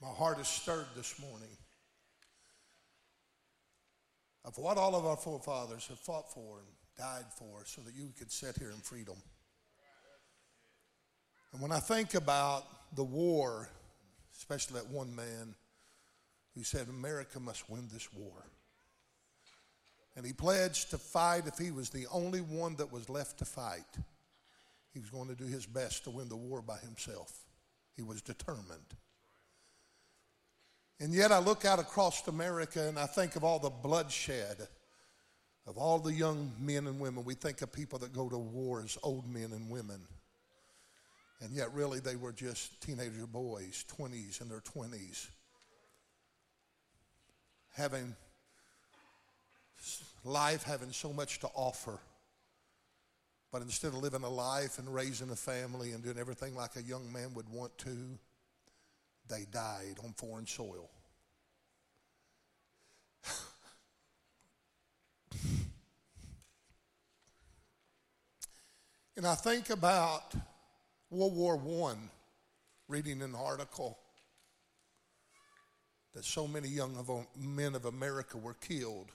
My heart is stirred this morning of what all of our forefathers have fought for and died for so that you could sit here in freedom. And when I think about the war, especially that one man who said, America must win this war. And he pledged to fight if he was the only one that was left to fight. He was going to do his best to win the war by himself. He was determined. And yet I look out across America and I think of all the bloodshed of all the young men and women. We think of people that go to war as old men and women. And yet, really, they were just teenager boys, 20s in their 20s, having life, having so much to offer. But instead of living a life and raising a family and doing everything like a young man would want to, they died on foreign soil. and I think about World War I, reading an article that so many young men of America were killed.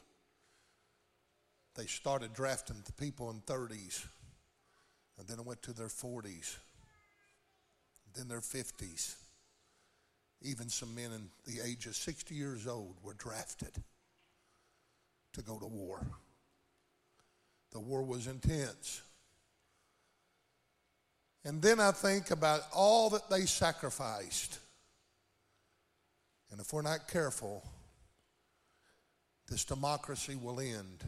They started drafting the people in 30s, and then it went to their 40s, then their 50s. Even some men in the age of 60 years old were drafted to go to war. The war was intense. And then I think about all that they sacrificed. And if we're not careful, this democracy will end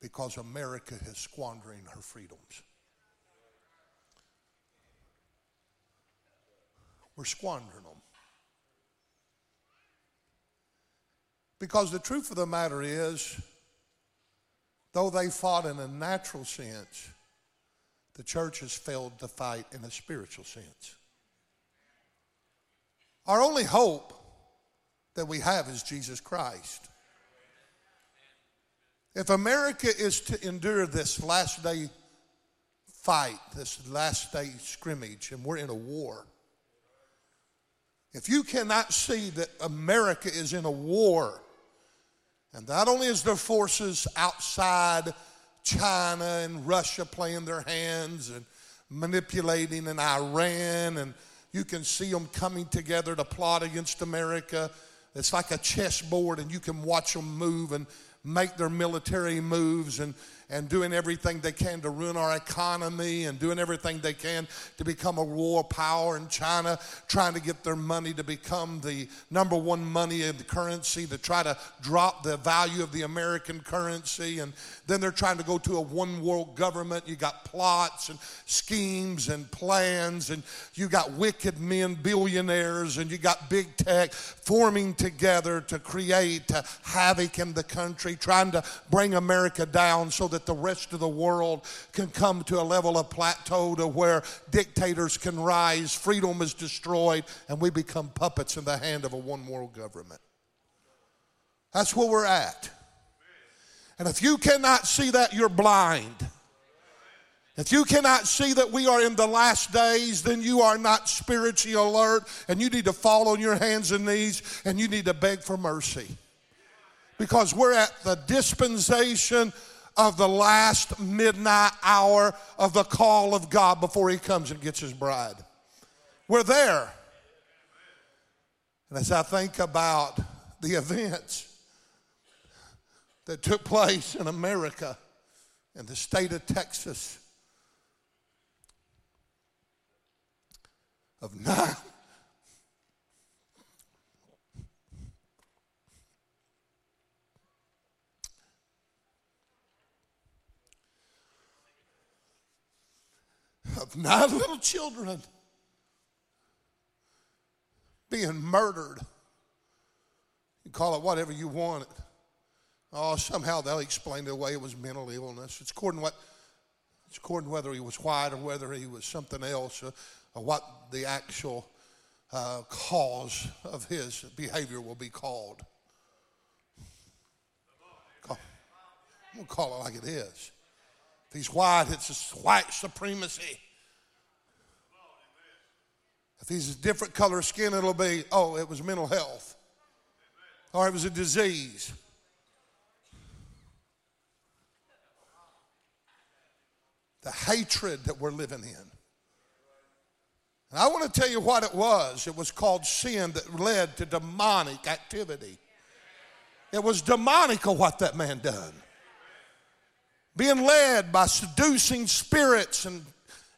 because America is squandering her freedoms. We're squandering them. Because the truth of the matter is, though they fought in a natural sense, the church has failed to fight in a spiritual sense. Our only hope that we have is Jesus Christ. If America is to endure this last day fight, this last day scrimmage, and we're in a war, if you cannot see that America is in a war, and not only is there forces outside China and Russia playing their hands and manipulating, and Iran, and you can see them coming together to plot against America. It's like a chessboard, and you can watch them move and make their military moves and and doing everything they can to ruin our economy and doing everything they can to become a war power in China, trying to get their money to become the number one money in the currency, to try to drop the value of the American currency. And then they're trying to go to a one world government. You got plots and schemes and plans, and you got wicked men, billionaires, and you got big tech forming together to create havoc in the country, trying to bring America down so that that the rest of the world can come to a level of plateau to where dictators can rise, freedom is destroyed, and we become puppets in the hand of a one world government. That's where we're at. And if you cannot see that, you're blind. If you cannot see that we are in the last days, then you are not spiritually alert and you need to fall on your hands and knees and you need to beg for mercy. Because we're at the dispensation of the last midnight hour of the call of God before he comes and gets his bride. We're there. And as I think about the events that took place in America, in the state of Texas, of nine of nine little children being murdered. You call it whatever you want it. Oh, somehow they'll explain it away it was mental illness. It's according to what it's according to whether he was white or whether he was something else or, or what the actual uh, cause of his behavior will be called. Call, I'm going to call it like it is. If he's white, it's white supremacy. If he's a different color skin, it'll be, oh, it was mental health. Or it was a disease. The hatred that we're living in. And I want to tell you what it was. It was called sin that led to demonic activity. It was demonical what that man done. Being led by seducing spirits and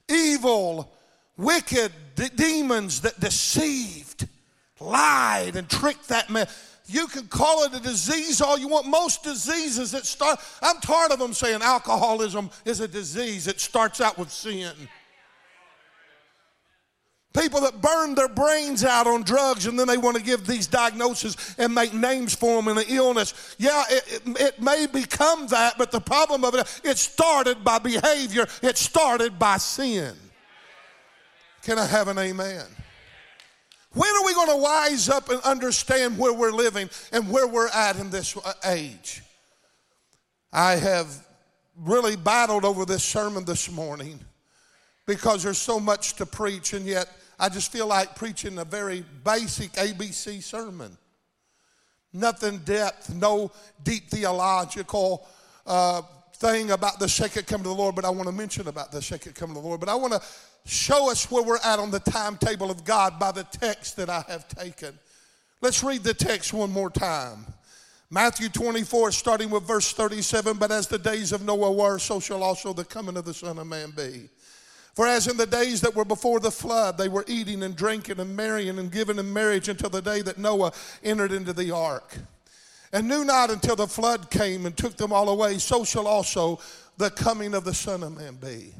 evil, wicked demons that deceived, lied, and tricked that man. You can call it a disease all you want. Most diseases that start, I'm tired of them saying alcoholism is a disease. It starts out with sin. People that burn their brains out on drugs and then they want to give these diagnoses and make names for them in an illness. Yeah, it, it, it, may become that, but the problem of it, it started by behavior, it started by sin. Can I have an amen? When are we going to wise up and understand where we're living and where we're at in this uh, age? I have really battled over this sermon this morning because there's so much to preach, and yet I just feel like preaching a very basic ABC sermon. Nothing depth, no deep theological uh, thing about the second coming of the Lord, but I want to mention about the second coming of the Lord. But I want to show us where we're at on the timetable of God by the text that I have taken. Let's read the text one more time. Matthew 24, starting with verse 37 But as the days of Noah were, so shall also the coming of the Son of Man be. For as in the days that were before the flood, they were eating and drinking and marrying and giving in marriage until the day that Noah entered into the ark. And knew not until the flood came and took them all away, so shall also the coming of the Son of Man be.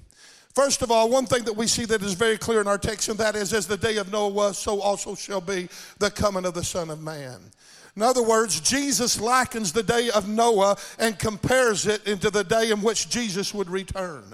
First of all, one thing that we see that is very clear in our text, and that is, as the day of Noah was, so also shall be the coming of the Son of Man. In other words, Jesus likens the day of Noah and compares it into the day in which Jesus would return.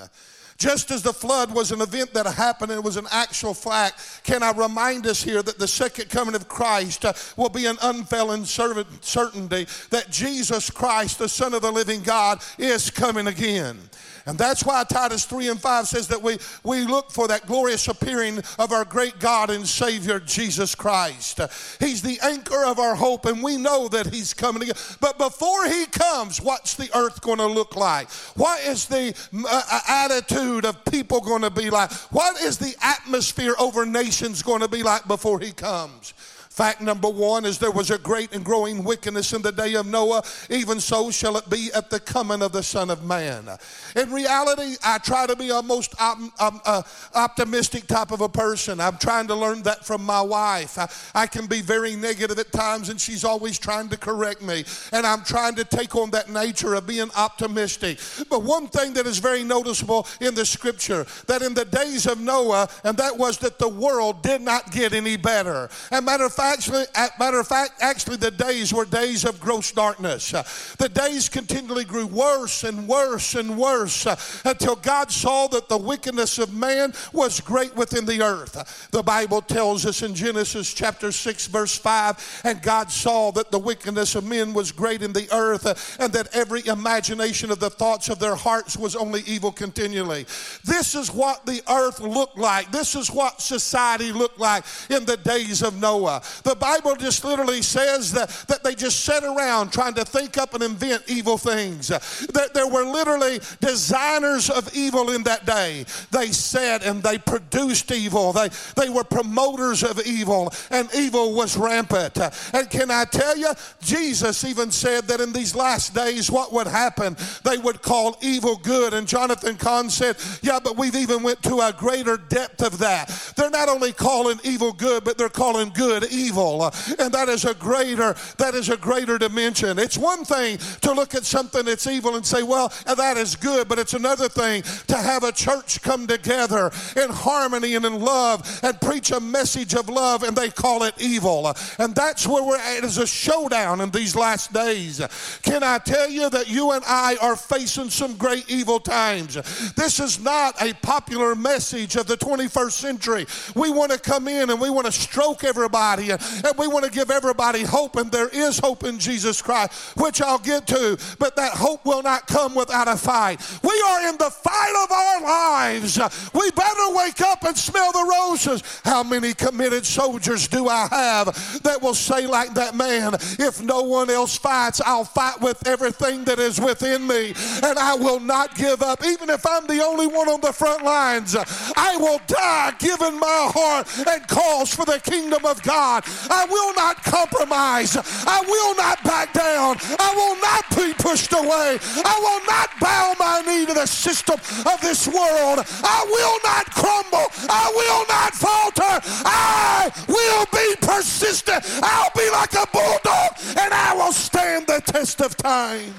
Just as the flood was an event that happened and it was an actual fact, can I remind us here that the second coming of Christ uh, will be an unfailing certainty that Jesus Christ, the Son of the living God, is coming again. And that's why Titus 3 and 5 says that we, we look for that glorious appearing of our great God and Savior, Jesus Christ. He's the anchor of our hope, and we know that He's coming again. But before He comes, what's the earth going to look like? What is the uh, uh, attitude of people going to be like? What is the atmosphere over nations going to be like before He comes? Fact number one is there was a great and growing wickedness in the day of Noah. Even so shall it be at the coming of the Son of Man. In reality, I try to be a most um, um, uh, optimistic type of a person. I'm trying to learn that from my wife. I, I can be very negative at times, and she's always trying to correct me. And I'm trying to take on that nature of being optimistic. But one thing that is very noticeable in the scripture that in the days of Noah, and that was that the world did not get any better. And matter of fact, actually, matter of fact, actually, the days were days of gross darkness. Uh, the days continually grew worse and worse and worse uh, until God saw that the wickedness of man was great within the earth. The Bible tells us in Genesis chapter 6, verse 5, and God saw that the wickedness of men was great in the earth, uh, and that every imagination of the thoughts of their hearts was only evil continually. This is what the earth looked like. This is what society looked like in the days of Noah. The Bible just literally says that, that they just sat around trying to think up and invent evil things. That there were literally designers of evil in that day. They said and they produced evil. They, they were promoters of evil, and evil was rampant. And can I tell you, Jesus even said that in these last days, what would happen? They would call evil good. And Jonathan Cahn said, Yeah, but we've even went to a greater depth of that. They're not only calling evil good, but they're calling good evil evil. Uh, and that is a greater, that is a greater dimension. It's one thing to look at something that's evil and say, well, uh, that is good, but it's another thing to have a church come together in harmony and in love and preach a message of love and they call it evil. Uh, and that's where we're at as a showdown in these last days. Can I tell you that you and I are facing some great evil times? This is not a popular message of the 21st century. We want to come in and we want to stroke everybody and, we want to give everybody hope. And there is hope in Jesus Christ, which I'll get to. But that hope will not come without a fight. We are in the fight of our lives. We better wake up and smell the roses. How many committed soldiers do I have that will say, like that man, if no one else fights, I'll fight with everything that is within me, and I will not give up. Even if I'm the only one on the front lines, I will die giving my heart and cause for the kingdom of God. I will not compromise. I will not back down. I will not be pushed away. I will not bow my knee to the system of this world. I will not crumble. I will not falter. I will be persistent. I'll be like a bulldog and I will stand the test of time.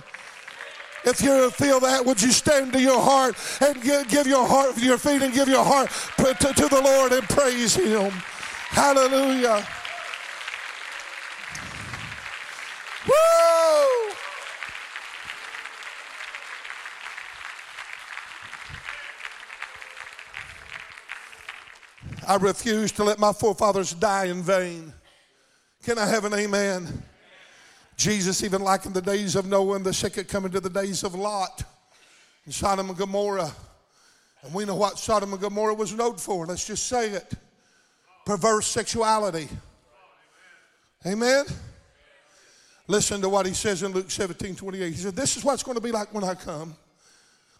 If you feel that, would you stand to your heart and give your heart, your feet, and give your heart to, to the Lord and praise Him? Hallelujah. Woo! I refuse to let my forefathers die in vain. Can I have an amen? Jesus even likened the days of Noah and the second coming to the days of Lot in Sodom and Gomorrah. And we know what Sodom and Gomorrah was known for. Let's just say it perverse sexuality. Amen? Listen to what he says in Luke 17 28. He said, This is what it's going to be like when I come.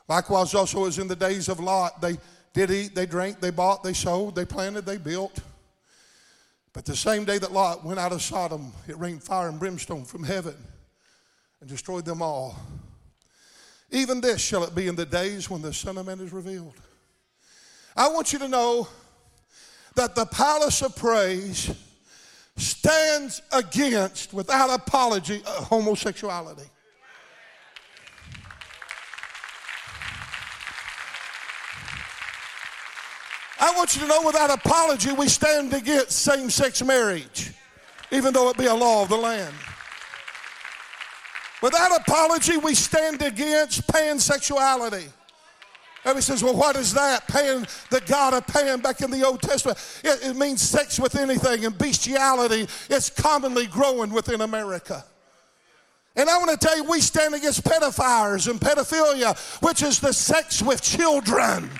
Likewise, also as in the days of Lot, they did eat, they drank, they bought, they sold, they planted, they built. But the same day that Lot went out of Sodom, it rained fire and brimstone from heaven and destroyed them all. Even this shall it be in the days when the Son of Man is revealed. I want you to know that the palace of praise stands against, without apology, uh, homosexuality. I want you to know without apology, we stand against same sex marriage, even though it be a law of the land. Without apology, we stand against pansexuality. Everybody says, well, what is that? Pan, the God of Pan back in the Old Testament. It, it means sex with anything, and bestiality It's commonly growing within America. And I want to tell you, we stand against pedophiles and pedophilia, which is the sex with children.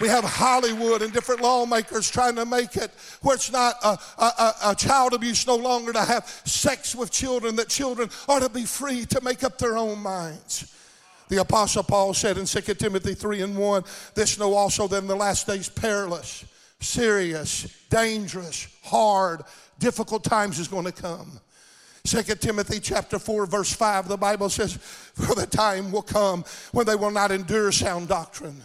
We have Hollywood and different lawmakers trying to make it where it's not a, a, a, child abuse no longer to have sex with children, that children are to be free to make up their own minds. The Apostle Paul said in 2 Timothy 3 and 1, This know also that in the last days perilous, serious, dangerous, hard, difficult times is going to come. 2 Timothy chapter 4 verse 5 the Bible says for the time will come when they will not endure sound doctrine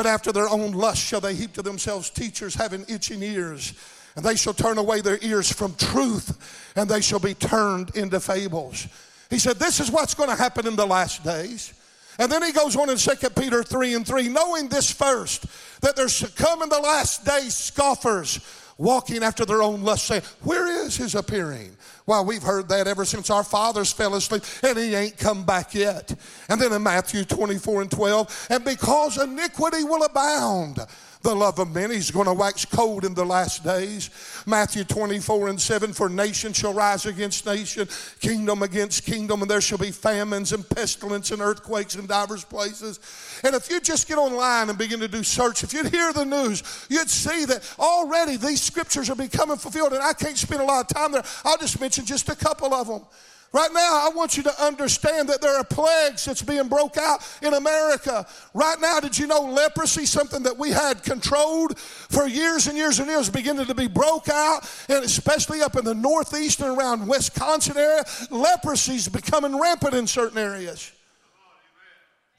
but after their own lust shall they heap to themselves teachers having itching ears. And they shall turn away their ears from truth, and they shall be turned into fables. He said, This is what's going to happen in the last days. And then he goes on in 2 Peter 3 and 3, knowing this first, that there shall come in the last days scoffers walking after their own lust, saying, Where is his appearing? Well, we've heard that ever since our fathers fell asleep, and he ain't come back yet. And then in Matthew 24 and 12, and because iniquity will abound, the love of many is going to wax cold in the last days. Matthew 24 and 7 For nation shall rise against nation, kingdom against kingdom, and there shall be famines and pestilence and earthquakes in divers places. And if you just get online and begin to do search, if you'd hear the news, you'd see that already these scriptures are becoming fulfilled. And I can't spend a lot of time there. I'll just mention just a couple of them. Right now, I want you to understand that there are plagues that's being broke out in America. Right now, did you know leprosy, something that we had controlled for years and years and years, beginning to be broke out, and especially up in the northeast and around Wisconsin area, leprosy is becoming rampant in certain areas.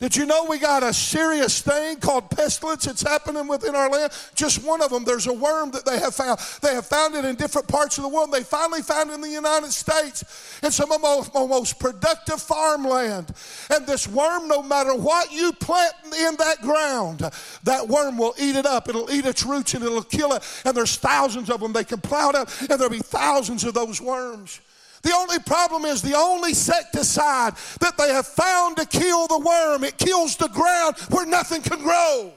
Did you know we got a serious thing called pestilence It's happening within our land? Just one of them. There's a worm that they have found. They have found it in different parts of the world. They finally found it in the United States in some of the most productive farmland. And this worm, no matter what you plant in that ground, that worm will eat it up. It'll eat its roots and it'll kill it. And there's thousands of them. They can plow it up, and there'll be thousands of those worms. The only problem is the only insecticide that they have found to kill the worm, it kills the ground where nothing can grow.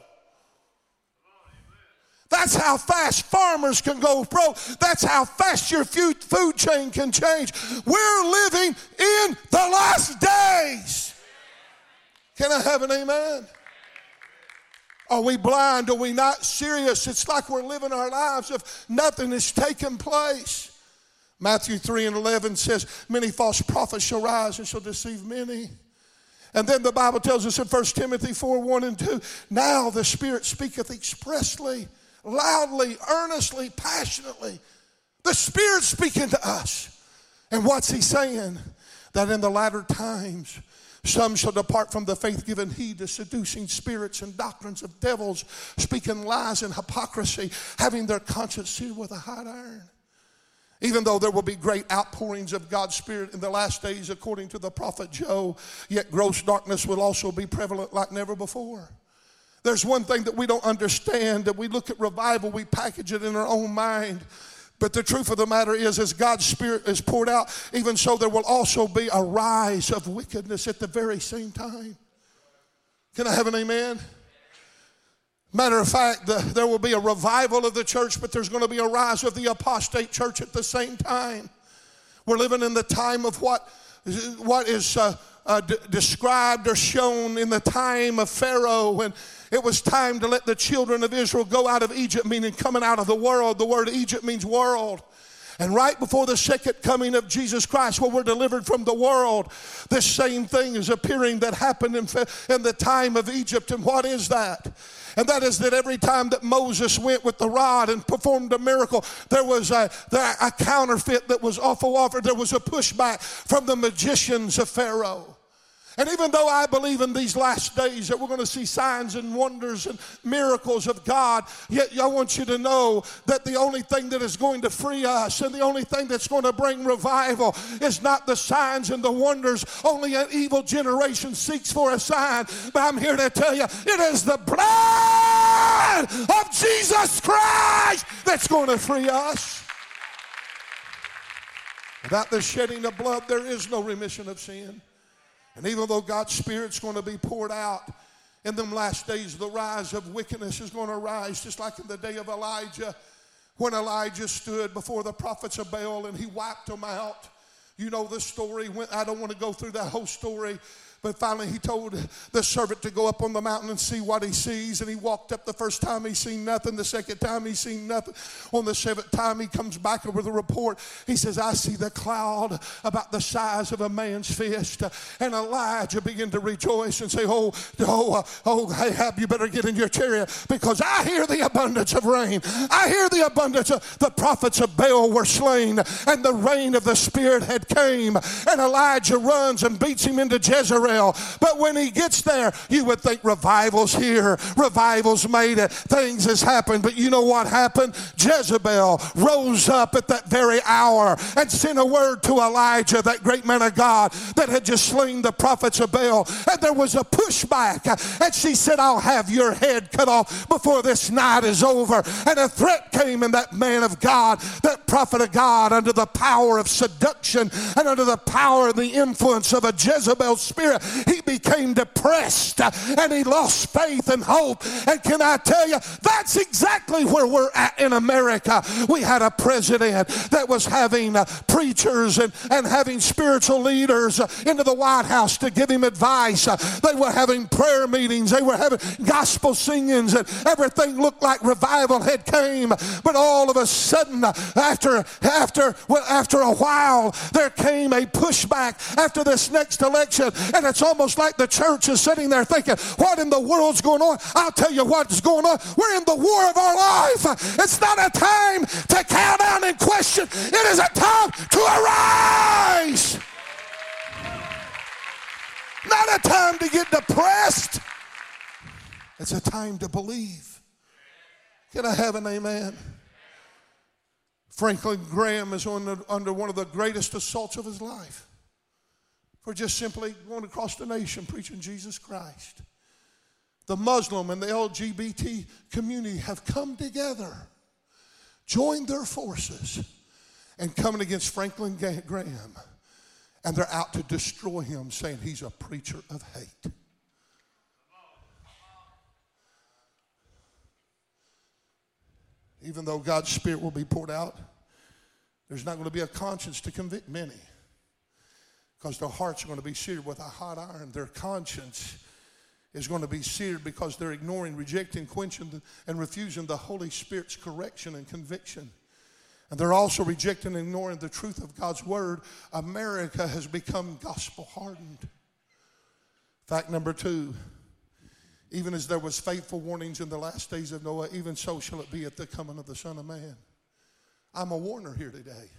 That's how fast farmers can go broke. That's how fast your food chain can change. We're living in the last days. Can I have an amen? Are we blind? Are we not serious? It's like we're living our lives if nothing is taking place. Matthew 3 and 11 says, Many false prophets shall rise and shall deceive many. And then the Bible tells us in 1 Timothy 4 1 and 2, Now the Spirit speaketh expressly, loudly, earnestly, passionately. The Spirit speaking to us. And what's He saying? That in the latter times, some shall depart from the faith, giving heed to seducing spirits and doctrines of devils, speaking lies and hypocrisy, having their conscience seared with a hot iron. Even though there will be great outpourings of God's Spirit in the last days, according to the prophet Joel, yet gross darkness will also be prevalent like never before. There's one thing that we don't understand that we look at revival, we package it in our own mind. But the truth of the matter is, as God's Spirit is poured out, even so, there will also be a rise of wickedness at the very same time. Can I have an amen? Matter of fact, the, there will be a revival of the church, but there's going to be a rise of the apostate church at the same time. We're living in the time of what, what is uh, uh, d- described or shown in the time of Pharaoh when it was time to let the children of Israel go out of Egypt, meaning coming out of the world. The word Egypt means world. And right before the second coming of Jesus Christ, where we're delivered from the world, this same thing is appearing that happened in, in the time of Egypt. And what is that? And that is that every time that Moses went with the rod and performed a miracle, there was a, a counterfeit that was awful offered. There was a pushback from the magicians of Pharaoh. And even though I believe in these last days that we're going to see signs and wonders and miracles of God, yet I want you to know that the only thing that is going to free us and the only thing that's going to bring revival is not the signs and the wonders. Only an evil generation seeks for a sign. But I'm here to tell you it is the blood of Jesus Christ that's going to free us. Without the shedding of blood, there is no remission of sin. And even though God's Spirit's going to be poured out in them last days, the rise of wickedness is going to rise, just like in the day of Elijah, when Elijah stood before the prophets of Baal and he wiped them out. You know the story. I don't want to go through that whole story, but finally, he told the servant to go up on the mountain and see what he sees. And he walked up the first time, he seen nothing. The second time, he seen nothing. On the seventh time, he comes back with a report. He says, I see the cloud about the size of a man's fist. And Elijah began to rejoice and say, Oh, oh, oh, Ahab, you better get in your chariot because I hear the abundance of rain. I hear the abundance of the prophets of Baal were slain, and the rain of the Spirit had came. And Elijah runs and beats him into Jezreel. But when he gets there, you would think revival's here, revival's made it, things has happened. But you know what happened? Jezebel rose up at that very hour and sent a word to Elijah, that great man of God that had just slain the prophets of Baal. And there was a pushback. And she said, I'll have your head cut off before this night is over. And a threat came in that man of God, that prophet of God, under the power of seduction and under the power and the influence of a Jezebel spirit he became depressed and he lost faith and hope. And can I tell you, that's exactly where we're at in America. We had a president that was having uh, preachers and, and having spiritual leaders uh, into the White House to give him advice. Uh, they were having prayer meetings, they were having gospel singings, and everything looked like revival had came. But all of a sudden, after after well, after a while, there came a pushback after this next election, and it's almost like the church is sitting there thinking, What in the world's going on? I'll tell you what's going on. We're in the war of our life. It's not a time to count down and question, it is a time to arise. Not a time to get depressed. It's a time to believe. Can I have an amen? Franklin Graham is under one of the greatest assaults of his life for just simply going across the nation preaching Jesus Christ. The Muslim and the LGBT community have come together, joined their forces, and coming against Franklin Graham, and they're out to destroy him, saying he's a preacher of hate. Even though God's Spirit will be poured out, there's not going to be a conscience to convict many because their hearts are going to be seared with a hot iron. Their conscience is going to be seared because they're ignoring, rejecting, quenching, and refusing the Holy Spirit's correction and conviction. And they're also rejecting and ignoring the truth of God's word. America has become gospel hardened. Fact number two even as there was faithful warnings in the last days of Noah, even so shall it be at the coming of the Son of Man. I'm a warner here today.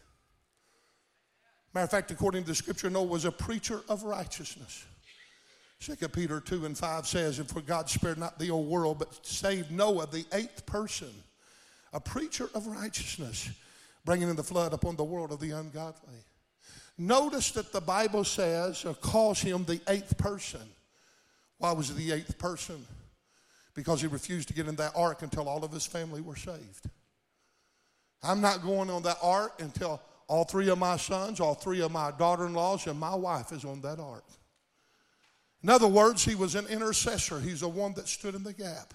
Matter of fact, according to the scripture, Noah was a preacher of righteousness. 2 Peter 2 and 5 says, And for God spared not the old world, but saved Noah, the eighth person, a preacher of righteousness, bringing in the flood upon the world of the ungodly. Notice that the Bible says, or calls him the eighth person. Why was he the eighth person? Because he refused to get in that ark until all of his family were saved. I'm not going on that ark until all three of my sons, all three of my daughter in laws, and my wife is on that ark. In other words, he was an intercessor. He's the one that stood in the gap.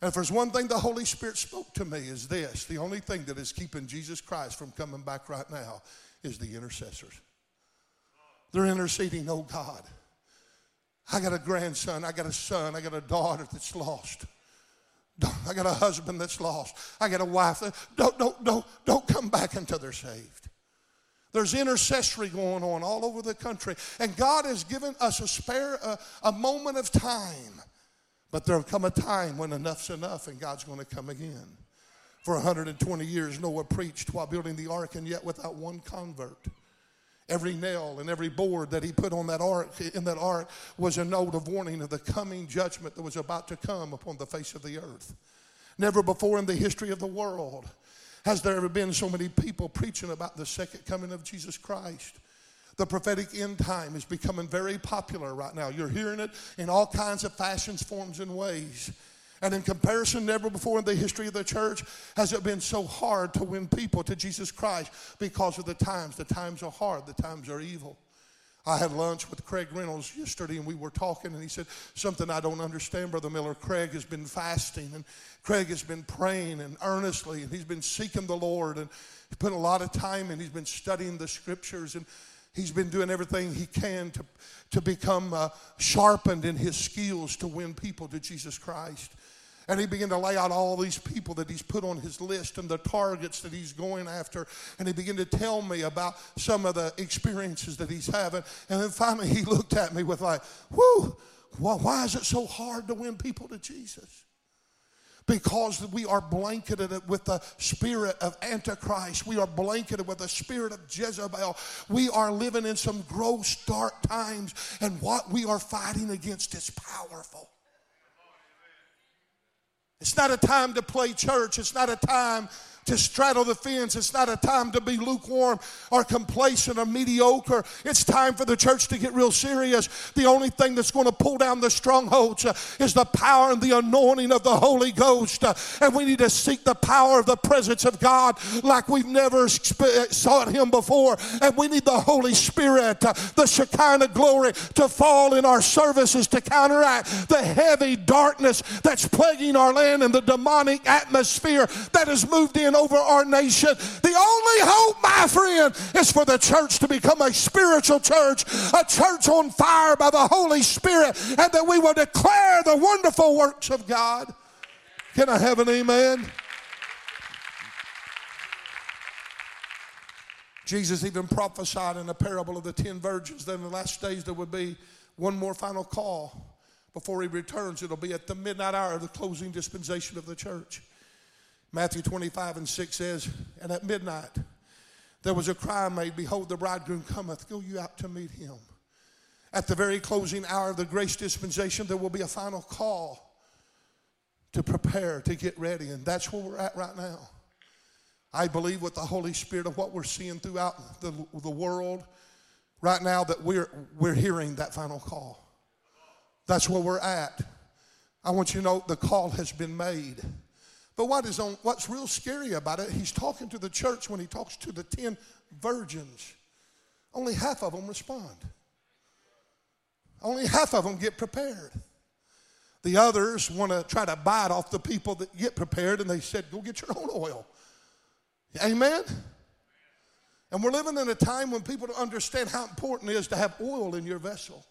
And if there's one thing the Holy Spirit spoke to me is this the only thing that is keeping Jesus Christ from coming back right now is the intercessors. They're interceding, oh God. I got a grandson, I got a son, I got a daughter that's lost. I got a husband that's lost. I got a wife that don't, don't, don't, don't come back until they're saved. There's intercessory going on all over the country. And God has given us a spare, a, a moment of time. But there'll come a time when enough's enough and God's going to come again. For 120 years, Noah preached while building the ark, and yet without one convert. Every nail and every board that he put on that ark in that ark was a note of warning of the coming judgment that was about to come upon the face of the earth. Never before in the history of the world has there ever been so many people preaching about the second coming of Jesus Christ. The prophetic end time is becoming very popular right now. You're hearing it in all kinds of fashions, forms, and ways. And in comparison, never before in the history of the church has it been so hard to win people to Jesus Christ because of the times. The times are hard, the times are evil. I had lunch with Craig Reynolds yesterday and we were talking, and he said, Something I don't understand, Brother Miller. Craig has been fasting, and Craig has been praying and earnestly, and he's been seeking the Lord, and he's put a lot of time in. He's been studying the scriptures, and he's been doing everything he can to, to become uh, sharpened in his skills to win people to Jesus Christ. And he began to lay out all these people that he's put on his list and the targets that he's going after. And he began to tell me about some of the experiences that he's having. And then finally he looked at me with like, whoo, why is it so hard to win people to Jesus? because we are blanketed with the spirit of Antichrist. We are blanketed with the spirit of Jezebel. We are living in some gross, dark times, and what we are fighting against is powerful. It's not a time to play church. It's not a time to straddle the fence. It's not a time to be lukewarm or complacent or mediocre. It's time for the church to get real serious. The only thing that's going to pull down the strongholds uh, is the power and the anointing of the Holy Ghost. Uh, and we need to seek the power of the presence of God like we've never uh, sought Him before. And we need the Holy Spirit, the Shekinah glory, to fall in our services to counteract the heavy darkness that's plaguing our land and the demonic atmosphere that has moved in over our nation. The only hope, my friend, is for the church to become a spiritual church, a church on fire by the Holy Spirit, and that we will declare the wonderful works of God. Can I have an amen? Jesus even prophesied in a parable of the ten virgins that in the last days there would be one more final call before he returns. It'll be at the midnight hour of the closing dispensation of the church. Matthew 25 and 6 says, And at midnight there was a cry made, Behold, the bridegroom cometh, go you out to meet him. At the very closing hour of the grace dispensation, there will be a final call to prepare, to get ready. And that's where we're at right now. I believe with the Holy Spirit of what we're seeing throughout the, the world right now that we're, we're hearing that final call. That's where we're at. I want you to know the call has been made. But what is on, what's real scary about it, he's talking to the church when he talks to the 10 virgins. Only half of them respond. Only half of them get prepared. The others want to try to bite off the people that get prepared, and they said, Go get your own oil. Amen? And we're living in a time when people don't understand how important it is to have oil in your vessel,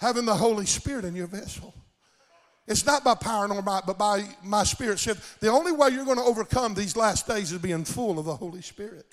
having the Holy Spirit in your vessel. It's not by power nor might, but by my spirit. Said the only way you're going to overcome these last days is being full of the Holy Spirit.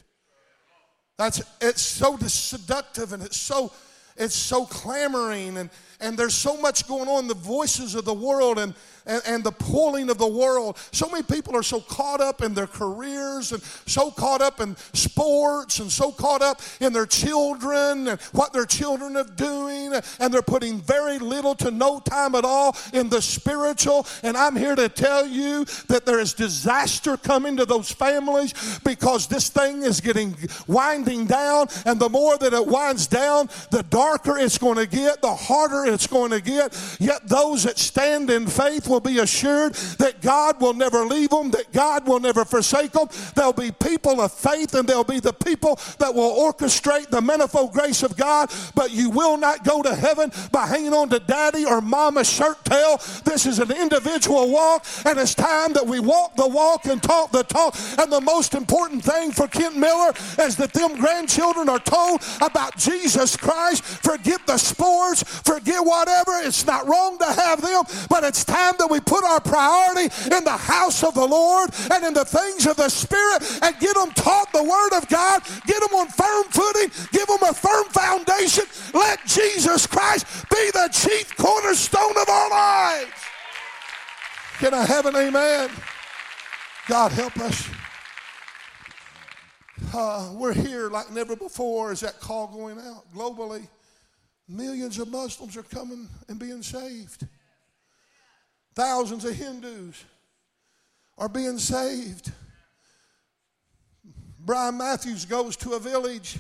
That's it's so seductive and it's so it's so clamoring and and there's so much going on the voices of the world and and, and the pulling of the world. So many people are so caught up in their careers and so caught up in sports and so caught up in their children and what their children are doing, and they're putting very little to no time at all in the spiritual. And I'm here to tell you that there is disaster coming to those families because this thing is getting winding down, and the more that it winds down, the darker it's going to get, the harder it's going to get. Yet those that stand in faith will be assured that God will never leave them, that God will never forsake them. There'll be people of faith, and there'll be the people that will orchestrate the manifold grace of God, but you will not go to heaven by hanging on to daddy or mama's shirt tail. This is an individual walk, and it's time that we walk the walk and talk the talk. And the most important thing for Kent Miller is that them grandchildren are told about Jesus Christ. Forget the sports, forget whatever. It's not wrong to have them, but it's time that we put our priority in the house of the Lord and in the things of the Spirit and get them taught the Word of God, get them on firm footing, give them a firm foundation. Let Jesus Christ be the chief cornerstone of our lives. Can I have an amen? God help us. Uh, we're here like never before. Is that call going out globally? Millions of Muslims are coming and being saved. Thousands of Hindus are being saved. Brian Matthews goes to a village.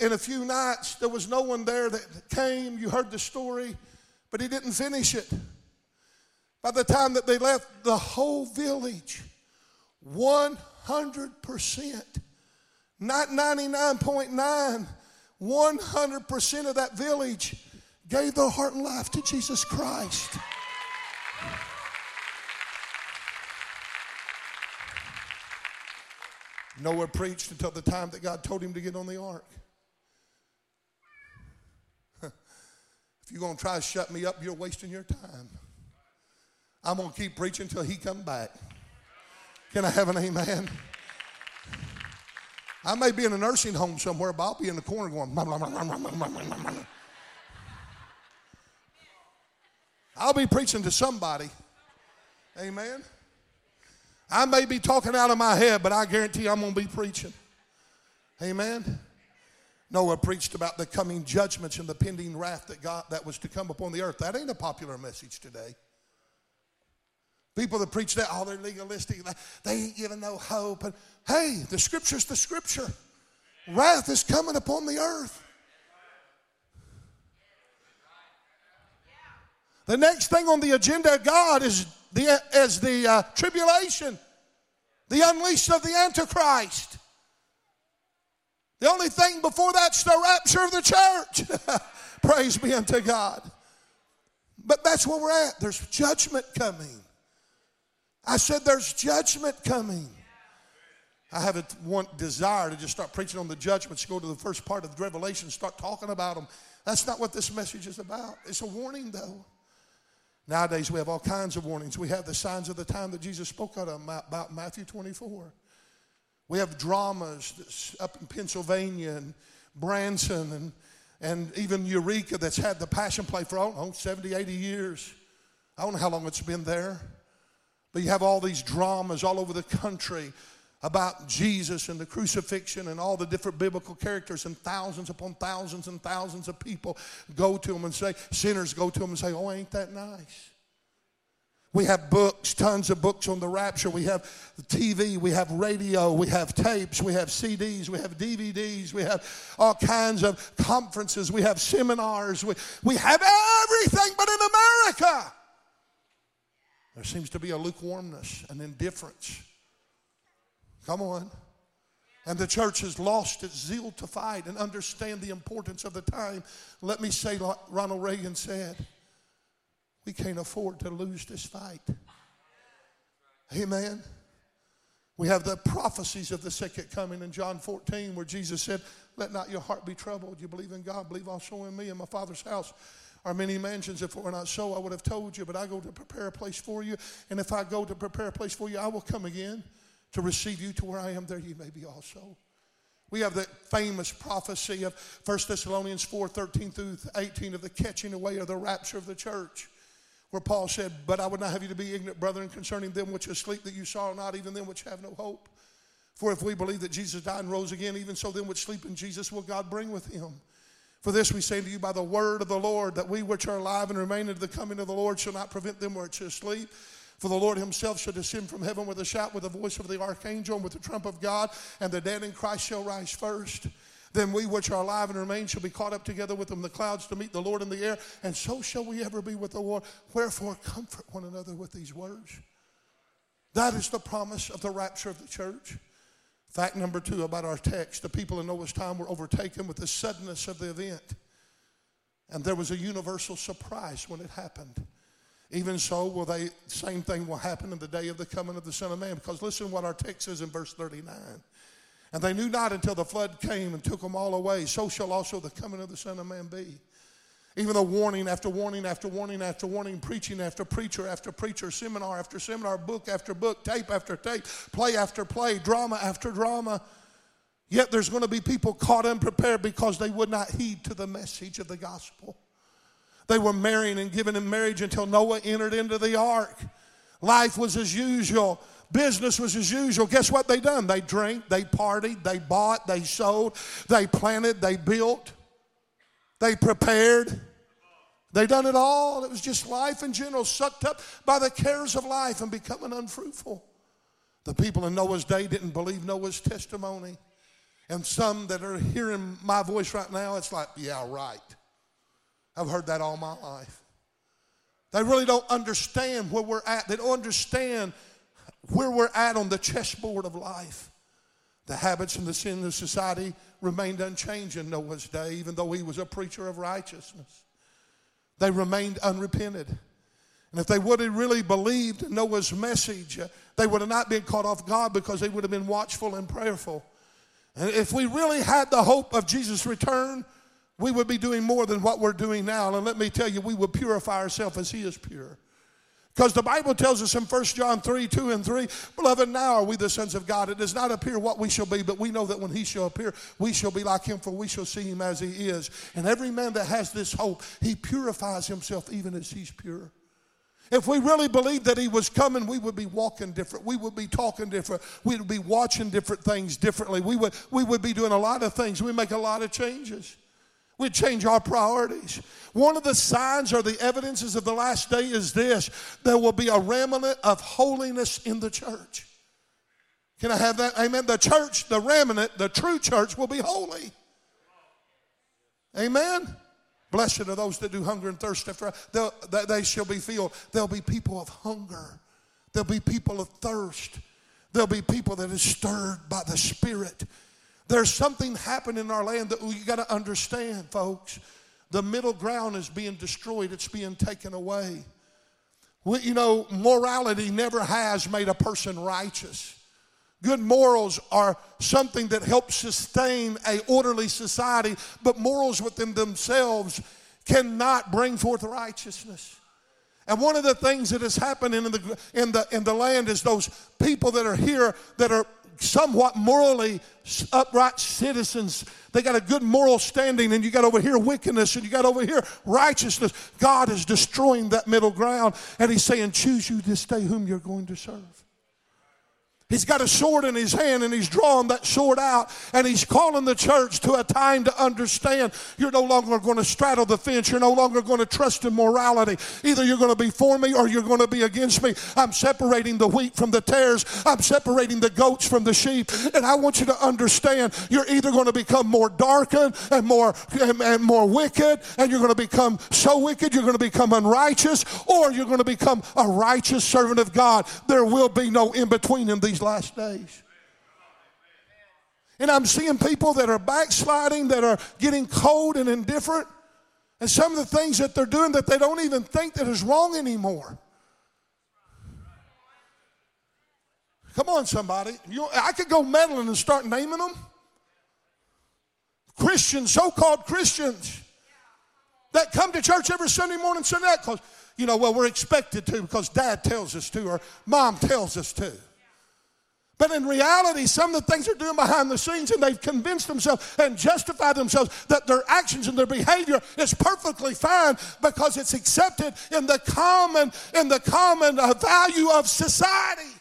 In a few nights, there was no one there that came. You heard the story, but he didn't finish it. By the time that they left, the whole village, 100%, not 99.9, 100% of that village gave their heart and life to Jesus Christ. Noah preached until the time that God told him to get on the ark. if you're going to try to shut me up, you're wasting your time. I'm going to keep preaching until he come back. Can I have an amen? I may be in a nursing home somewhere, but I'll be in the corner going, I'll be preaching to somebody. Amen. I may be talking out of my head, but I guarantee I'm going to be preaching. Amen. Noah preached about the coming judgments and the pending wrath that God that was to come upon the earth. That ain't a popular message today. People that preach that, oh, they're legalistic. They ain't giving no hope. And hey, the scripture's the scripture. Wrath is coming upon the earth. The next thing on the agenda of God is the, is the uh, tribulation, the unleashing of the Antichrist. The only thing before that's the rapture of the church. Praise be unto God. But that's where we're at. There's judgment coming. I said there's judgment coming. I have a one desire to just start preaching on the judgments, go to the first part of the Revelation, start talking about them. That's not what this message is about. It's a warning, though. Nowadays, we have all kinds of warnings. We have the signs of the time that Jesus spoke about in Matthew 24. We have dramas up in Pennsylvania and Branson and, and even Eureka that's had the passion play for, oh, 70, 80 years. I don't know how long it's been there. But you have all these dramas all over the country about Jesus and the crucifixion and all the different biblical characters, and thousands upon thousands and thousands of people go to him and say, sinners go to him and say, Oh, ain't that nice? We have books, tons of books on the rapture. We have TV, we have radio, we have tapes, we have CDs, we have DVDs, we have all kinds of conferences, we have seminars, we, we have everything but in America. There seems to be a lukewarmness, an indifference. Come on. And the church has lost its zeal to fight and understand the importance of the time. Let me say, like Ronald Reagan said, we can't afford to lose this fight. Amen. We have the prophecies of the second coming in John 14 where Jesus said, Let not your heart be troubled. You believe in God, believe also in me. In my Father's house are many mansions. If it were not so, I would have told you. But I go to prepare a place for you. And if I go to prepare a place for you, I will come again to receive you to where I am. There you may be also. We have the famous prophecy of 1 Thessalonians 4 13 through 18 of the catching away or the rapture of the church where Paul said, But I would not have you to be ignorant, brethren, concerning them which asleep that you saw not, even them which have no hope. For if we believe that Jesus died and rose again, even so them which sleep in Jesus will God bring with him. For this we say to you by the word of the Lord, that we which are alive and remain unto the coming of the Lord shall not prevent them which are asleep. For the Lord himself shall descend from heaven with a shout, with the voice of the archangel, and with the trump of God, and the dead in Christ shall rise first. Then we which are alive and remain shall be caught up together with them in the clouds to meet the Lord in the air, and so shall we ever be with the Lord. Wherefore, comfort one another with these words. That is the promise of the rapture of the church. Fact number two about our text the people in Noah's time were overtaken with the suddenness of the event. And there was a universal surprise when it happened. Even so, will they same thing will happen in the day of the coming of the Son of Man. Because listen what our text says in verse 39. And they knew not until the flood came and took them all away. So shall also the coming of the Son of Man be. Even though warning after warning after warning after warning, preaching after preacher after preacher, seminar after seminar, book after book, tape after tape, play after play, drama after drama. Yet there's going to be people caught unprepared because they would not heed to the message of the gospel. They were marrying and giving in marriage until Noah entered into the ark. Life was as usual. Business was as usual. Guess what they done? They drank, they partied, they bought, they sold, they planted, they built, they prepared. They done it all. It was just life in general, sucked up by the cares of life and becoming unfruitful. The people in Noah's day didn't believe Noah's testimony. And some that are hearing my voice right now, it's like, yeah, right. I've heard that all my life. They really don't understand where we're at. They don't understand where we're at on the chessboard of life. The habits and the sin of society remained unchanged in Noah's day, even though he was a preacher of righteousness. They remained unrepented. And if they would have really believed Noah's message, uh, they would have not been caught off guard because they would have been watchful and prayerful. And if we really had the hope of Jesus' return, we would be doing more than what we're doing now. And let me tell you, we would purify ourselves as He is pure. Because the Bible tells us in 1 John 3 2 and 3, Beloved, now are we the sons of God. It does not appear what we shall be, but we know that when He shall appear, we shall be like Him, for we shall see Him as He is. And every man that has this hope, he purifies himself even as He's pure. If we really believed that He was coming, we would be walking different. We would be talking different. We would be watching different things differently. We would, we would be doing a lot of things. We make a lot of changes. We'd change our priorities. One of the signs or the evidences of the last day is this there will be a remnant of holiness in the church. Can I have that? Amen. The church, the remnant, the true church will be holy. Amen. Blessed are those that do hunger and thirst after they shall be filled. There'll be people of hunger. There'll be people of thirst. There'll be people that are stirred by the Spirit there's something happening in our land that we got to understand, folks. The middle ground is being destroyed, it's being taken away. We, you know, morality never has made a person righteous. Good morals are something that helps sustain a orderly society, but morals within themselves cannot bring forth righteousness. And one of the things that is happening in the, in the, in the land is those people that are here that are somewhat morally upright citizens. They got a good moral standing, and you got over here wickedness, and you got over here righteousness. God is destroying that middle ground, and He's saying, Choose you this day whom you're going to serve. He's got a sword in his hand and he's drawing that sword out and he's calling the church to a time to understand you're no longer going to straddle the fence. You're no longer going to trust in morality. Either you're going to be for me or you're going to be against me. I'm separating the wheat from the tares. I'm separating the goats from the sheep. And I want you to understand you're either going to become more darkened and more, and, and more wicked and you're going to become so wicked you're going to become unrighteous or you're going to become a righteous servant of God. There will be no in between in these these last days. And I'm seeing people that are backsliding, that are getting cold and indifferent, and some of the things that they're doing that they don't even think that is wrong anymore. Come on, somebody. You, I could go meddling and start naming them. Christians, so called Christians, that come to church every Sunday morning, Sunday night, because, you know, well, we're expected to because dad tells us to or mom tells us to. But in reality, some of the things they're doing behind the scenes, and they've convinced themselves and justified themselves that their actions and their behavior is perfectly fine because it's accepted in the common in the common uh, value of society.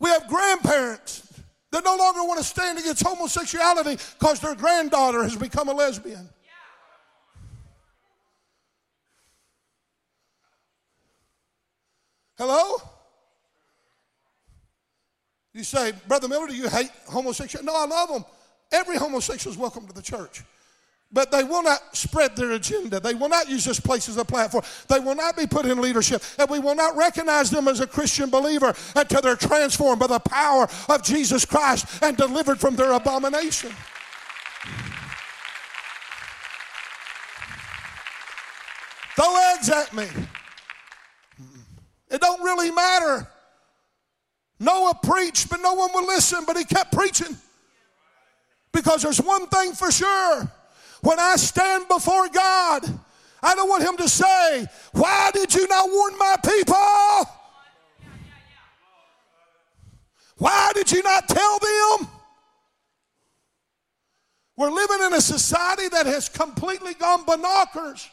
We have grandparents that no longer want to stand against homosexuality because their granddaughter has become a lesbian. Hello? You say, Brother Miller, do you hate homosexuals? No, I love them. Every homosexual is welcome to the church. But they will not spread their agenda. They will not use this place as a platform. They will not be put in leadership. And we will not recognize them as a Christian believer until they're transformed by the power of Jesus Christ and delivered from their abomination. Throw eggs at me. Don't really matter. Noah preached, but no one would listen, but he kept preaching. Because there's one thing for sure. When I stand before God, I don't want him to say, Why did you not warn my people? Why did you not tell them? We're living in a society that has completely gone binoculars.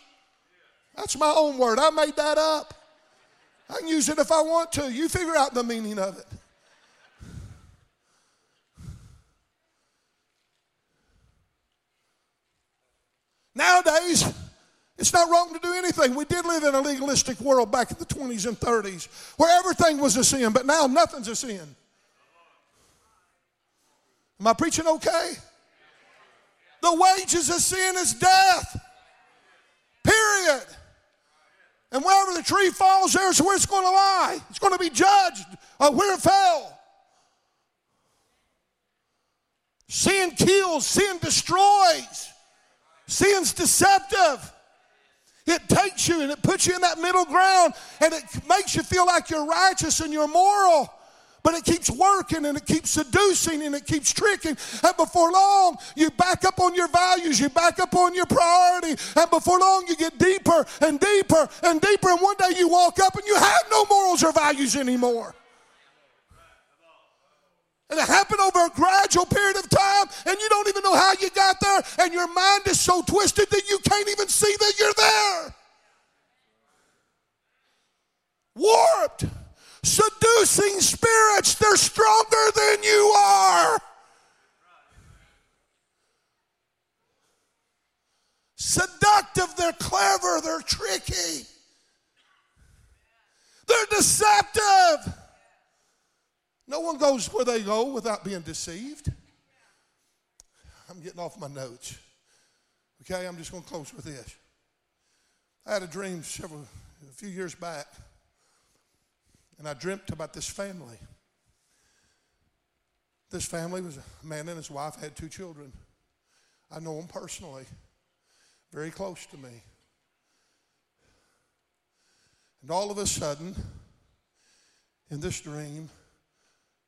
That's my own word. I made that up. I can use it if I want to. You figure out the meaning of it. Nowadays, it's not wrong to do anything. We did live in a legalistic world back in the 20s and 30s where everything was a sin, but now nothing's a sin. Am I preaching okay? The wages of sin is death. Period. And wherever the tree falls, there's where it's going to lie. It's going to be judged uh, where it fell. Sin kills, sin destroys, sin's deceptive. It takes you and it puts you in that middle ground and it makes you feel like you're righteous and you're moral. But it keeps working and it keeps seducing and it keeps tricking. And before long, you back up on your values, you back up on your priority. And before long, you get deeper and deeper and deeper. And one day you walk up and you have no morals or values anymore. And it happened over a gradual period of time, and you don't even know how you got there, and your mind is so twisted that you can't even see that you're there. Warped seducing spirits. They're stronger than you are. Seductive, they're clever, they're tricky, they're deceptive. No one goes where they go without being deceived. I'm getting off my notes. Okay, I'm just going to close with this. I had a dream several, a few years back and I dreamt about this family. This family was a man and his wife had two children. I know them personally, very close to me. And all of a sudden, in this dream,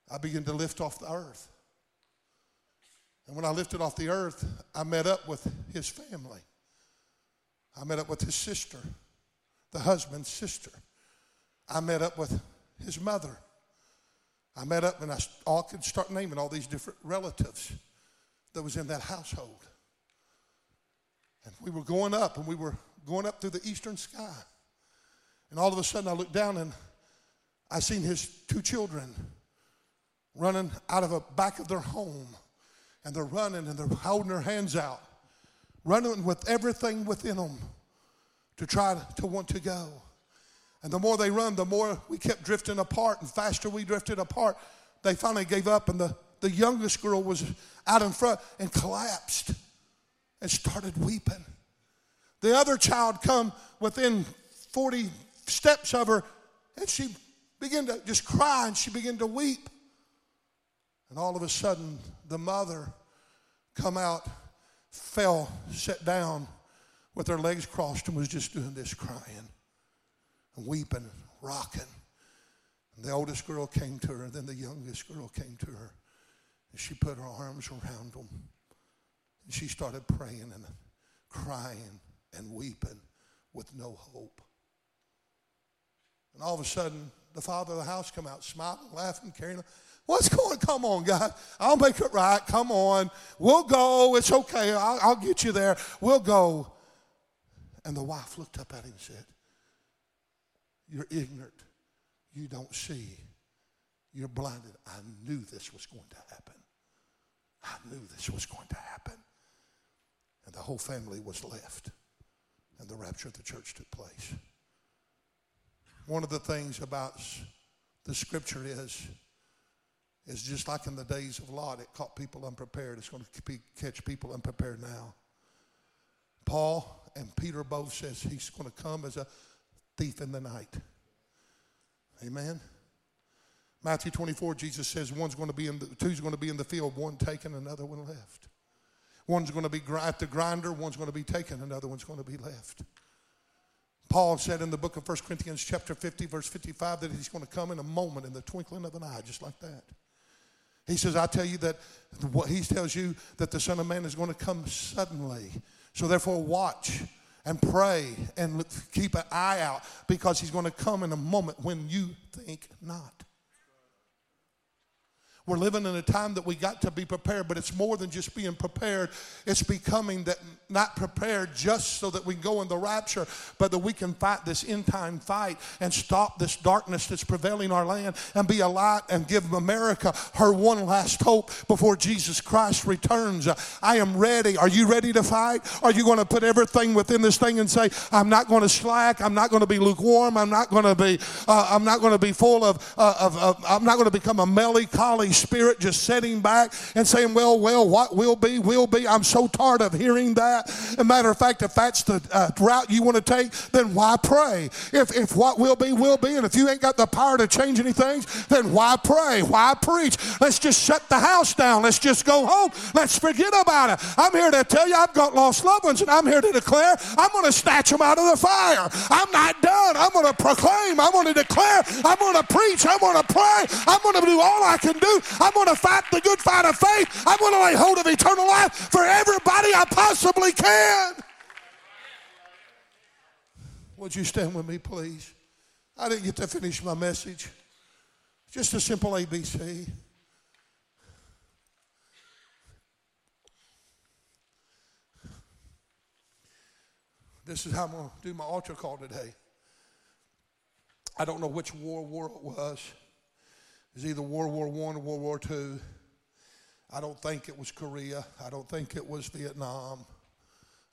I began to lift off the earth. And when I lifted off the earth, I met up with his family. I met up with his sister, the husband's sister. I met up with his mother. I met up and I all could start naming all these different relatives that was in that household. And we were going up and we were going up through the eastern sky. And all of a sudden I looked down and I seen his two children running out of the back of their home. And they're running and they're holding their hands out, running with everything within them to try to want to go. And the more they run, the more we kept drifting apart, and faster we drifted apart. They finally gave up, and the, the youngest girl was out in front and collapsed and started weeping. The other child come within 40 steps of her, and she began to just cry and she began to weep. And all of a sudden, the mother come out, fell, sat down with her legs crossed, and was just doing this crying weeping, rocking. And the oldest girl came to her, and then the youngest girl came to her. And she put her arms around them. And she started praying and crying and weeping with no hope. And all of a sudden, the father of the house come out smiling, laughing, carrying on. What's going? Come on, God. I'll make it right. Come on. We'll go. It's okay. I'll, I'll get you there. We'll go. And the wife looked up at him and said, You're ignorant. You don't see. You're blinded. I knew this was going to happen. I knew this was going to happen. And the whole family was left. And the rapture of the church took place. One of the things about the scripture is, is just like in the days of Lot, it caught people unprepared. It's going to catch people unprepared now. Paul and Peter both says he's going to come as a thief in the night. Amen. Matthew 24, Jesus says one's going to be in the, two's going to be in the field, one taken, another one left. One's going to be at the grinder, one's going to be taken, another one's going to be left. Paul said in the book of 1 Corinthians chapter 50, verse 55, that he's going to come in a moment, in the twinkling of an eye, just like that. He says, I tell you that what he tells you that the Son of Man is going to come suddenly. So therefore, watch and pray and keep an eye out because he's going to come in a moment when you think not. We're living in a time that we got to be prepared, but it's more than just being prepared. It's becoming that not prepared just so that we go in the rapture, but that we can fight this end time fight and stop this darkness that's prevailing our land and be a light and give America her one last hope before Jesus Christ returns. I am ready. Are you ready to fight? Are you going to put everything within this thing and say, I'm not going to slack. I'm not going to be lukewarm. I'm not going to be, uh, I'm not going to be full of, uh, of, of, I'm not going to become a melancholy Spirit just sitting back and saying, Well, well, what will be, will be. I'm so tired of hearing that. As a matter of fact, if that's the uh, route you want to take, then why pray? If, if what will be, will be. And if you ain't got the power to change anything, then why pray? Why preach? Let's just shut the house down. Let's just go home. Let's forget about it. I'm here to tell you I've got lost loved ones, and I'm here to declare I'm going to snatch them out of the fire. I'm not. I'm going to proclaim. I'm going to declare. I'm going to preach. I'm going to pray. I'm going to do all I can do. I'm going to fight the good fight of faith. I'm going to lay hold of eternal life for everybody I possibly can. Would you stand with me, please? I didn't get to finish my message. Just a simple ABC. This is how I'm going to do my altar call today. I don't know which war war it was. It was either World War I or World War II. I don't think it was Korea. I don't think it was Vietnam.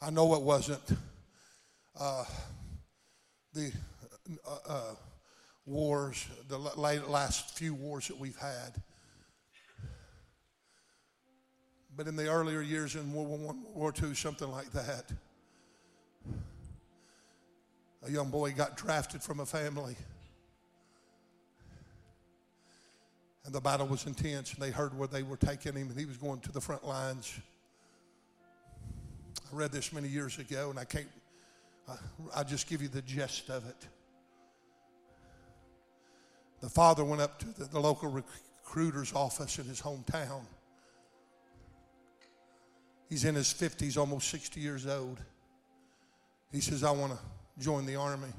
I know it wasn't uh, the uh, uh, wars, the last few wars that we've had. But in the earlier years in World War I, World War II, something like that, a young boy got drafted from a family. And the battle was intense, and they heard where they were taking him, and he was going to the front lines. I read this many years ago, and I can't, I'll just give you the gist of it. The father went up to the, the local recruiter's office in his hometown. He's in his 50s, almost 60 years old. He says, I want to join the army.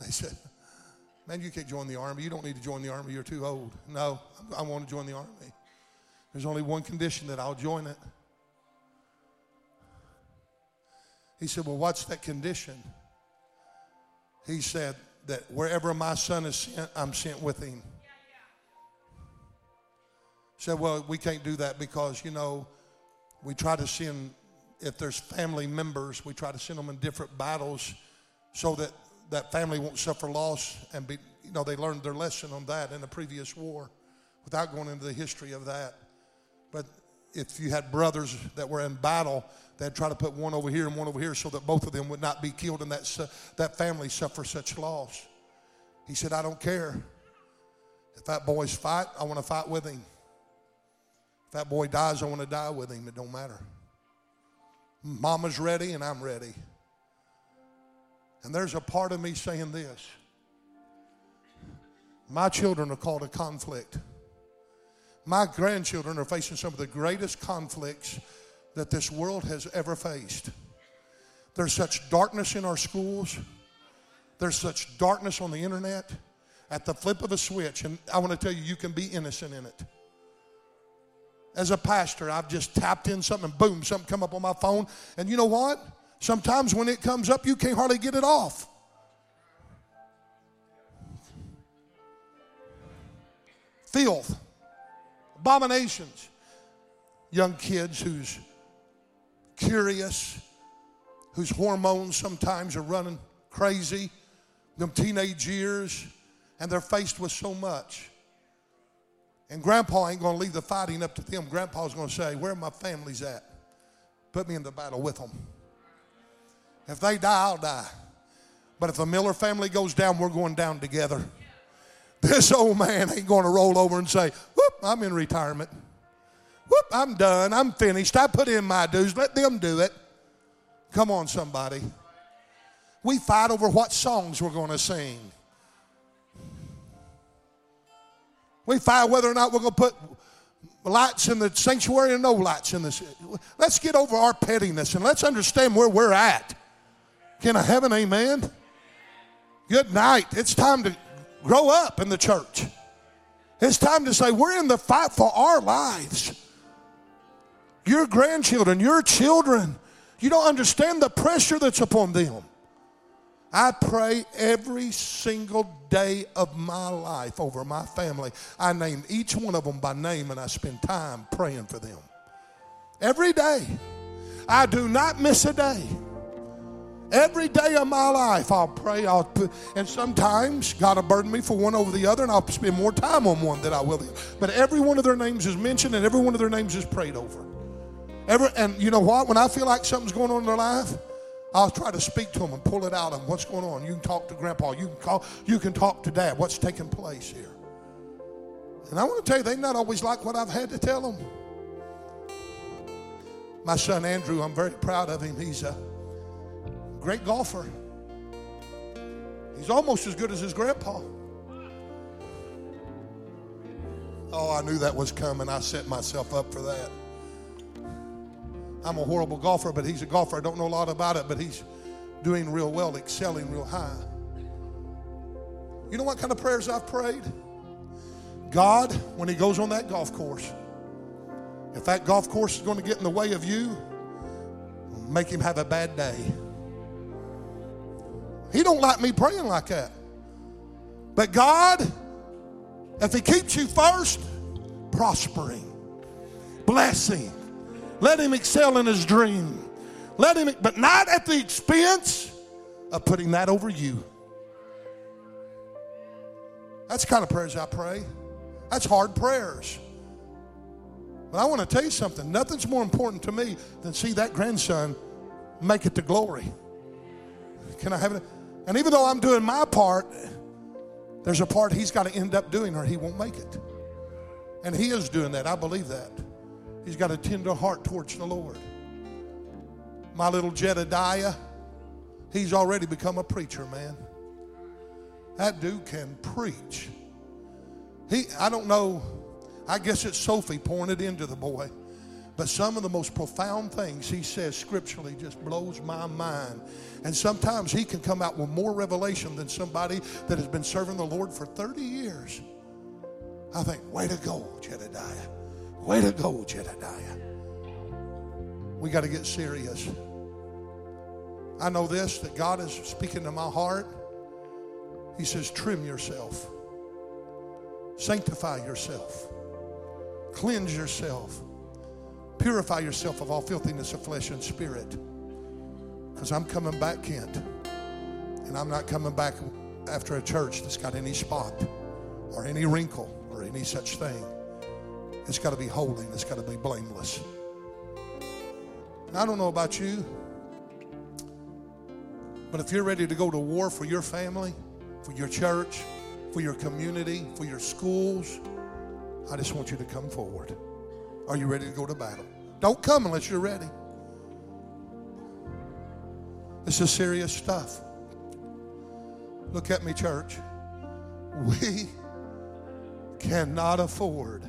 They said, Man, you can't join the army. You don't need to join the army. You're too old. No, I want to join the army. There's only one condition that I'll join it. He said, Well, what's that condition? He said, That wherever my son is sent, I'm sent with him. Said, Well, we can't do that because, you know, we try to send, if there's family members, we try to send them in different battles so that that family won't suffer loss and be, you know, they learned their lesson on that in the previous war without going into the history of that. But if you had brothers that were in battle, they'd try to put one over here and one over here so that both of them would not be killed and that, that family suffer such loss. He said, I don't care. If that boy's fight, I want to fight with him. If that boy dies, I want to die with him. It don't matter. Mama's ready and I'm ready. And there's a part of me saying this. My children are called a conflict. My grandchildren are facing some of the greatest conflicts that this world has ever faced. There's such darkness in our schools. There's such darkness on the internet. At the flip of a switch, and I want to tell you, you can be innocent in it. As a pastor, I've just tapped in something boom, something come up on my phone. And you know what? Sometimes when it comes up, you can't hardly get it off. Filth abominations. Young kids who's curious, whose hormones sometimes are running crazy, them teenage years, and they're faced with so much. And grandpa ain't going to leave the fighting up to them. Grandpa's going to say, Where my family's at? Put me in the battle with them. If they die, I'll die. But if the Miller family goes down, we're going down together. This old man ain't going to roll over and say, Whoop, I'm in retirement. Whoop, I'm done. I'm finished. I put in my dues. Let them do it. Come on, somebody. We fight over what songs we're going to sing. We fight whether or not we're going to put lights in the sanctuary or no lights in this. Let's get over our pettiness and let's understand where we're at. Can I have an amen? Good night. It's time to grow up in the church. It's time to say, we're in the fight for our lives. Your grandchildren, your children, you don't understand the pressure that's upon them. I pray every single day of my life over my family. I name each one of them by name and I spend time praying for them. Every day. I do not miss a day. Every day of my life, I'll pray. I'll put, and sometimes God will burden me for one over the other, and I'll spend more time on one than I will. But every one of their names is mentioned, and every one of their names is prayed over. Every, and you know what? When I feel like something's going on in their life, I'll try to speak to them and pull it out of them. What's going on? You can talk to Grandpa. You can call. You can talk to Dad. What's taking place here? And I want to tell you, they not always like what I've had to tell them. My son Andrew, I'm very proud of him. He's a Great golfer. He's almost as good as his grandpa. Oh, I knew that was coming. I set myself up for that. I'm a horrible golfer, but he's a golfer. I don't know a lot about it, but he's doing real well, excelling real high. You know what kind of prayers I've prayed? God, when he goes on that golf course, if that golf course is going to get in the way of you, make him have a bad day. He don't like me praying like that. But God, if He keeps you first, prospering, blessing, let Him excel in His dream. Let Him, but not at the expense of putting that over you. That's kind of prayers I pray. That's hard prayers. But I want to tell you something. Nothing's more important to me than see that grandson make it to glory. Can I have it? And even though I'm doing my part, there's a part he's got to end up doing or he won't make it. And he is doing that. I believe that. He's got a tender heart towards the Lord. My little Jedediah, he's already become a preacher, man. That dude can preach. He, I don't know, I guess it's Sophie pouring it into the boy. But some of the most profound things he says scripturally just blows my mind. And sometimes he can come out with more revelation than somebody that has been serving the Lord for 30 years. I think, way to go, Jedediah. Way to go, Jedediah. We got to get serious. I know this that God is speaking to my heart. He says, trim yourself, sanctify yourself, cleanse yourself, purify yourself of all filthiness of flesh and spirit. Because I'm coming back, Kent. And I'm not coming back after a church that's got any spot or any wrinkle or any such thing. It's got to be holy and it's got to be blameless. I don't know about you, but if you're ready to go to war for your family, for your church, for your community, for your schools, I just want you to come forward. Are you ready to go to battle? Don't come unless you're ready. This is serious stuff. Look at me, church. We cannot afford,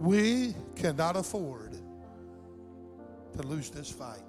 we cannot afford to lose this fight.